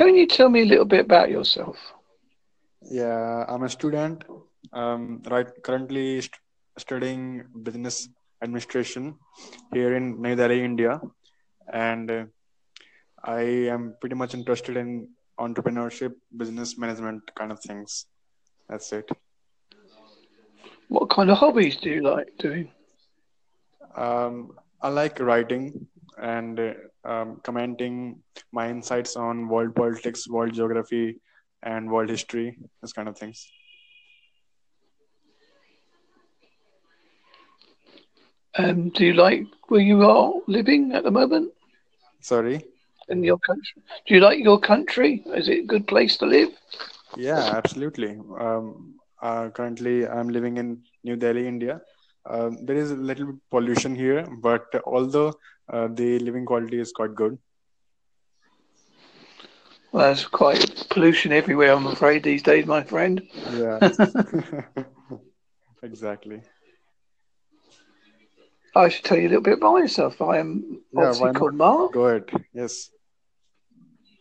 can you tell me a little bit about yourself? Yeah, I'm a student. Um, right, currently st- studying business administration here in New Delhi, India, and uh, I am pretty much interested in entrepreneurship, business management kind of things. That's it. What kind of hobbies do you like doing? Um, I like writing and uh, um, commenting my insights on world politics, world geography, and world history, those kind of things. Um, do you like where you are living at the moment Sorry. in your country? Do you like your country? Is it a good place to live? Yeah, absolutely. Um, uh, currently, I'm living in New Delhi, India. Um there is a little pollution here, but although uh, the living quality is quite good. Well, there's quite pollution everywhere, I'm afraid, these days, my friend. Yeah, exactly. I should tell you a little bit about myself. I am obviously why called? Mark. Go ahead. Yes.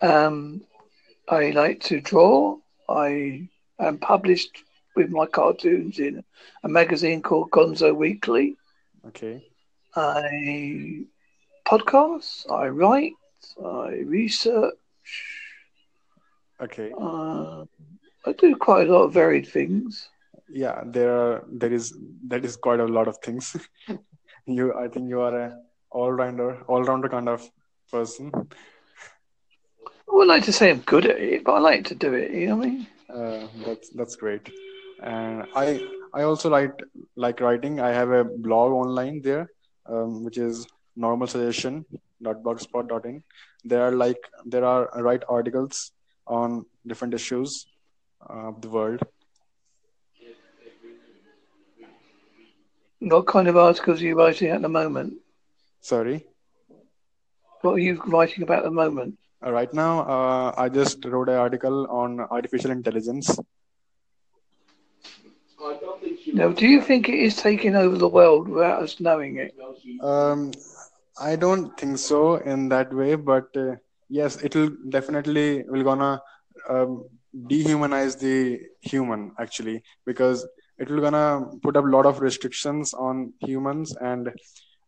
Um, I like to draw. I am published with my cartoons in a magazine called Gonzo Weekly. Okay. I podcast. I write. I research. Okay. Uh, I do quite a lot of varied things. Yeah, there are there is that is quite a lot of things. you, I think you are a all rounder, all rounder kind of person. I would like to say I'm good at it, but I like to do it. You know what I mean? Uh, that's that's great. And I I also like like writing. I have a blog online there, um, which is normalsuggestion.blogspot.in. There are like there are write articles on different issues of the world. What kind of articles are you writing at the moment? Sorry. What are you writing about at the moment? Uh, right now, uh, I just wrote an article on artificial intelligence. Now, do you think it is taking over the world without us knowing it? Um, I don't think so in that way, but uh, yes, it will definitely will gonna um, dehumanize the human actually because it will gonna put up a lot of restrictions on humans and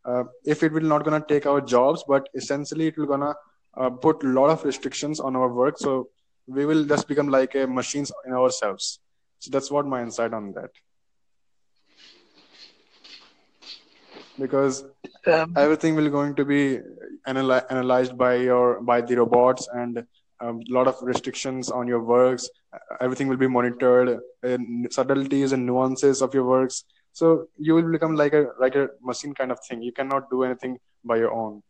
uh, if it will not gonna take our jobs, but essentially it will gonna uh, put a lot of restrictions on our work. So we will just become like a machines in ourselves. So that's what my insight on that. Because Um, everything will going to be analy- analyzed by your by the robots and a lot of restrictions on your works. Everything will be monitored and subtleties and nuances of your works. So you will become like a like a machine kind of thing. You cannot do anything by your own.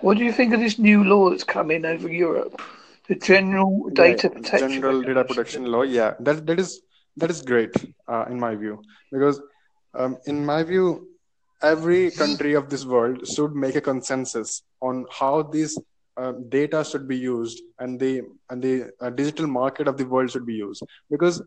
What do you think of this new law that's coming over Europe? The General Data Yeah, Protection general data protection law. Yeah that that is that is great uh, in my view. Because um, in my view every country of this world should make a consensus on how these uh, data should be used and the and the uh, digital market of the world should be used. Because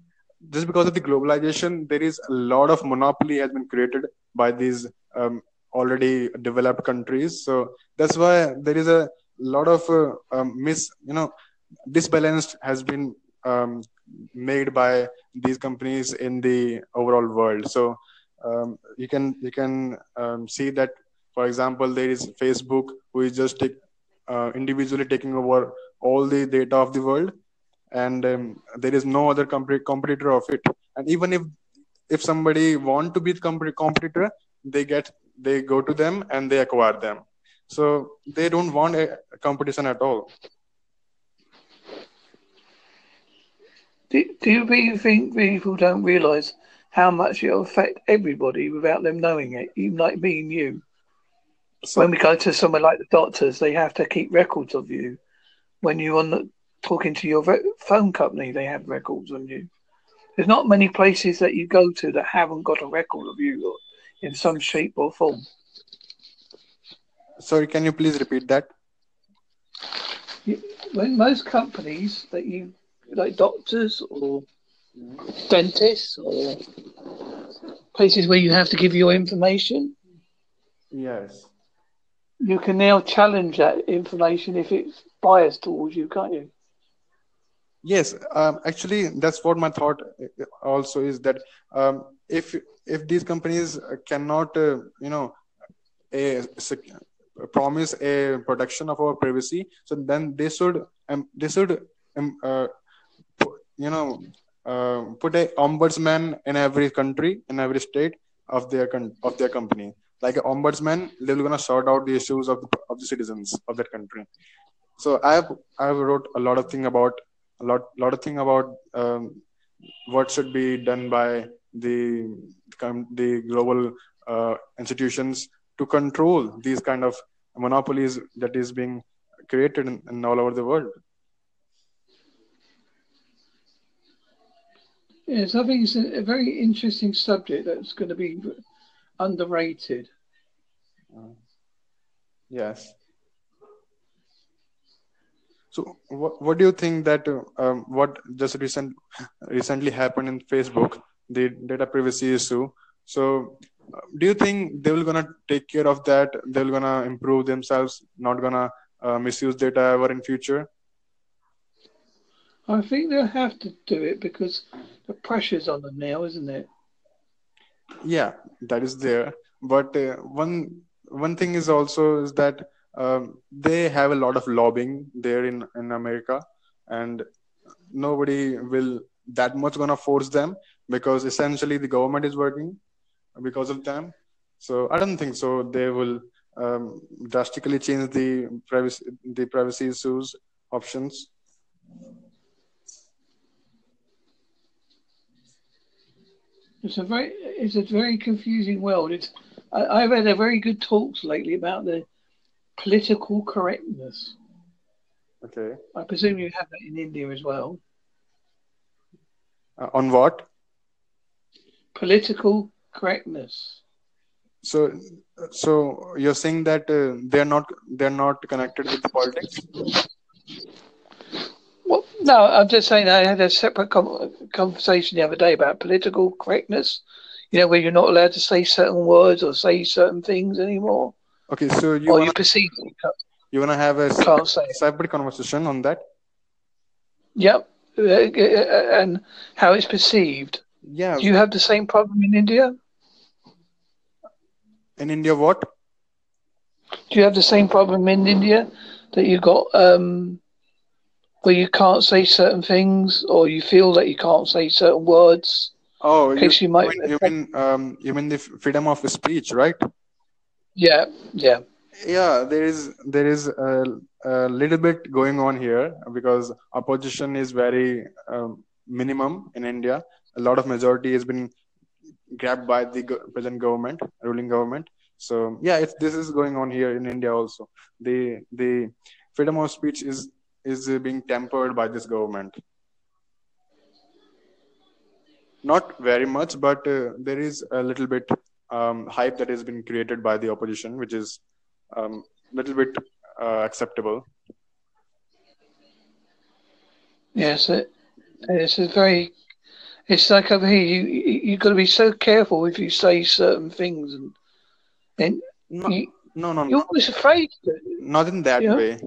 just because of the globalization there is a lot of monopoly has been created by these um, already developed countries. So that's why there is a lot of uh, um, mis you know disbalanced has been um, made by these companies in the overall world. So um, you can you can um, see that for example there is facebook who is just take, uh, individually taking over all the data of the world. And um, there is no other comp- competitor of it. And even if if somebody want to be comp- competitor they get they go to them and they acquire them. So they don't want a competition at all. Do, do you really think people don't realise how much it'll affect everybody without them knowing it, even like me and you? so When we go to somewhere like the doctors, they have to keep records of you. When you're on the, talking to your phone company, they have records on you. There's not many places that you go to that haven't got a record of you in some shape or form. sorry can you please repeat that You- When most companies that you, like doctors or dentists or places where you have to give your information, yes you can now challenge that information if it's biased towards you, can't you? Yes, um, actually, that's what my thought uh, also is that um, if if these companies cannot, uh, you know, a, promise a protection of our privacy, so then they should um, they should um, uh, you know uh, put a ombudsman in every country in every state of their con- of their company. Like an ombudsman they're to sort out the issues of the, of the citizens of that country. So i have i have wrote a lot of thing about a lot lot of thing about um, what should be done by the the global uh, institutions to control these kind of monopolies that is being created in, in all over the world Yes, I think it's a, very interesting subject that's going to be underrated. Uh, yes. So, what, what do you think that um, what just recent recently happened in Facebook, the data privacy issue? So, uh, do you think they will gonna take care of that? They're gonna improve themselves, not gonna uh, misuse data ever in future? I think they'll have to do it because the pressure's on them now, isn't it? Yeah, that is there. But uh, one one thing is also is that um, they have a lot of lobbying there in in America, and nobody will that much gonna force them because essentially the government is working because of them. So I don't think so. They will um, drastically change the privacy the privacy issues options. It's a very it's a very confusing world. It's I, have had a very good talks lately about the political correctness. Okay. I presume you have that in India as well. Uh, on what? Political correctness. So, so you're saying that uh, they're not they're not connected with the politics? Well, no, I'm just saying I had a separate conversation the other day about political correctness. You know, where you're not allowed to say certain words or say certain things anymore. Okay, so you or wanna, you perceive you want to have a can't separate conversation on that? Yep, uh, uh, and how it's perceived. Yeah. Do you have the same problem in India? In India, what? Do you have the same problem in India that you got um, where you can't say certain things or you feel that you can't say certain words. Oh, you, you, might, you mean um, you mean the freedom of speech, right? Yeah, yeah. Yeah, there is there is a, a little bit going on here because opposition is very um, minimum in India. A lot of majority has been grabbed by the present government, ruling government. So yeah, it's this is going on here in India also. The the freedom of speech is is being tempered by this government. Not very much, but uh, there is a little bit um, hype that has been created by the opposition, which is a um, little bit uh, acceptable. Yes, it, it's a very. It's like over here. You you got to be so careful if you say certain things, and and no, you, no, no, you're always afraid. Not in that way.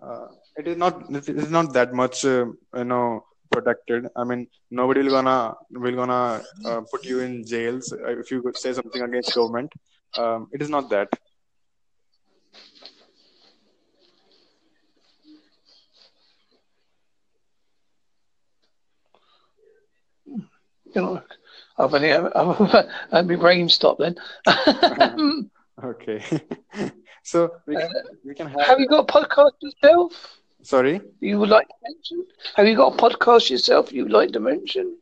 Uh, it is not it is not that much uh, you know protected i mean nobody will gonna will gonna uh, put you in jails if you say something against government um, it is not that you know I've only I've, my brain stopped then. okay, so we can, uh, we can have. Have you got a podcast yourself? Sorry? You would like to mention? Have you got a podcast yourself you would like to mention?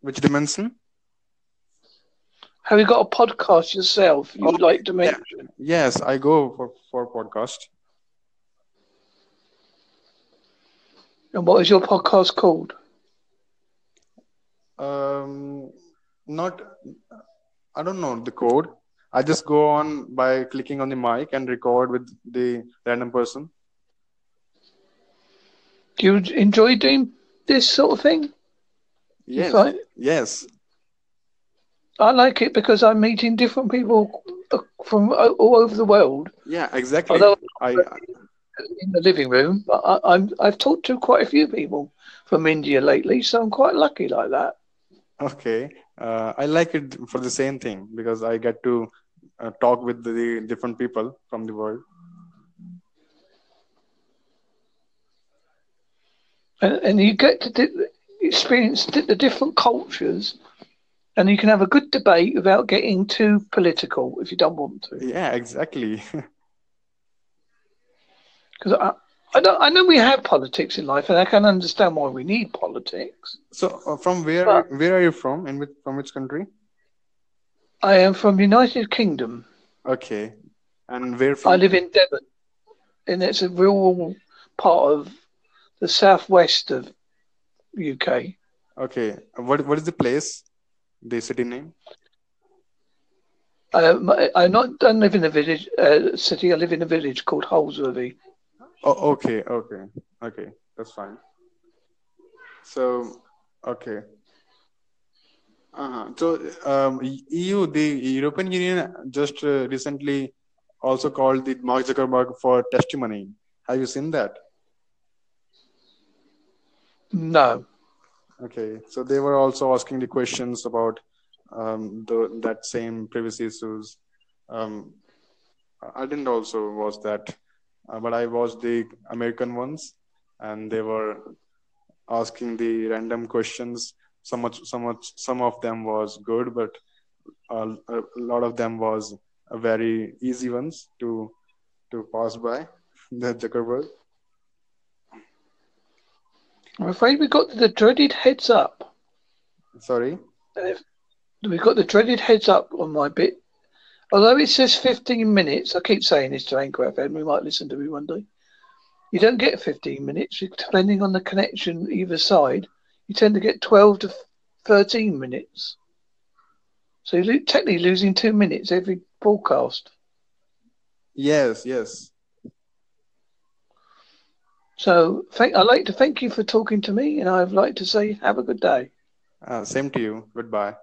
Which dimension? Have you got a podcast yourself you would oh, like to mention? Yeah. Yes, I go for, for podcast. And what is your podcast called? Um, not, I don't know the code. I just go on by clicking on the mic and record with the random person. Do you enjoy doing this sort of thing? Yes. Yes. I like it because I'm meeting different people from all over the world. Yeah, exactly. Although I in the living room, but I, I'm I've talked to quite a few people from India lately, so I'm quite lucky like that. okay. Uh, I like it for the same thing because I get to uh, talk with the different people from the world. And, and you get to di- experience di- the different cultures, and you can have a good debate without getting too political if you don't want to. Yeah, exactly. Because I, I know, I know we have politics in life, and I can understand why we need politics. so, uh, from where But- where are you from? and from which country? I am from United Kingdom. Okay, and where from? I live in Devon, and it's a rural part of the southwest of UK. Okay, what what is the place? The city name? I, I not don't live in a village uh, city. I live in a village called Holsworthy. Oh, okay, okay, okay. That's fine. So, okay. Uh-huh. So, um, EU, the European Union, just uh, recently also called the Mark Zuckerberg for testimony. Have you seen that? No, Okay. So they were also asking the questions about um, the that same privacy issues. Um, I didn't also watch that, uh, but I watched the American ones, and they were asking the random questions. Some much, some much, some of them was good, but a, a lot of them was very easy ones to to pass by. The Zuckerberg. I'm afraid we got the dreaded heads up. Sorry. Uh, We've got the dreaded heads up on my bit. Although it says 15 minutes, I keep saying this to Anchor FM, we might listen to me one day. You don't get 15 minutes, depending on the connection either side. You tend to get 12 to 13 minutes. So you're technically losing two minutes every broadcast. Yes. Yes. So thank, I'd like to thank you for talking to me, and I'd like to say have a good day. Uh, same to you. Goodbye.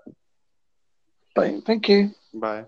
Bye. Thank you. Bye.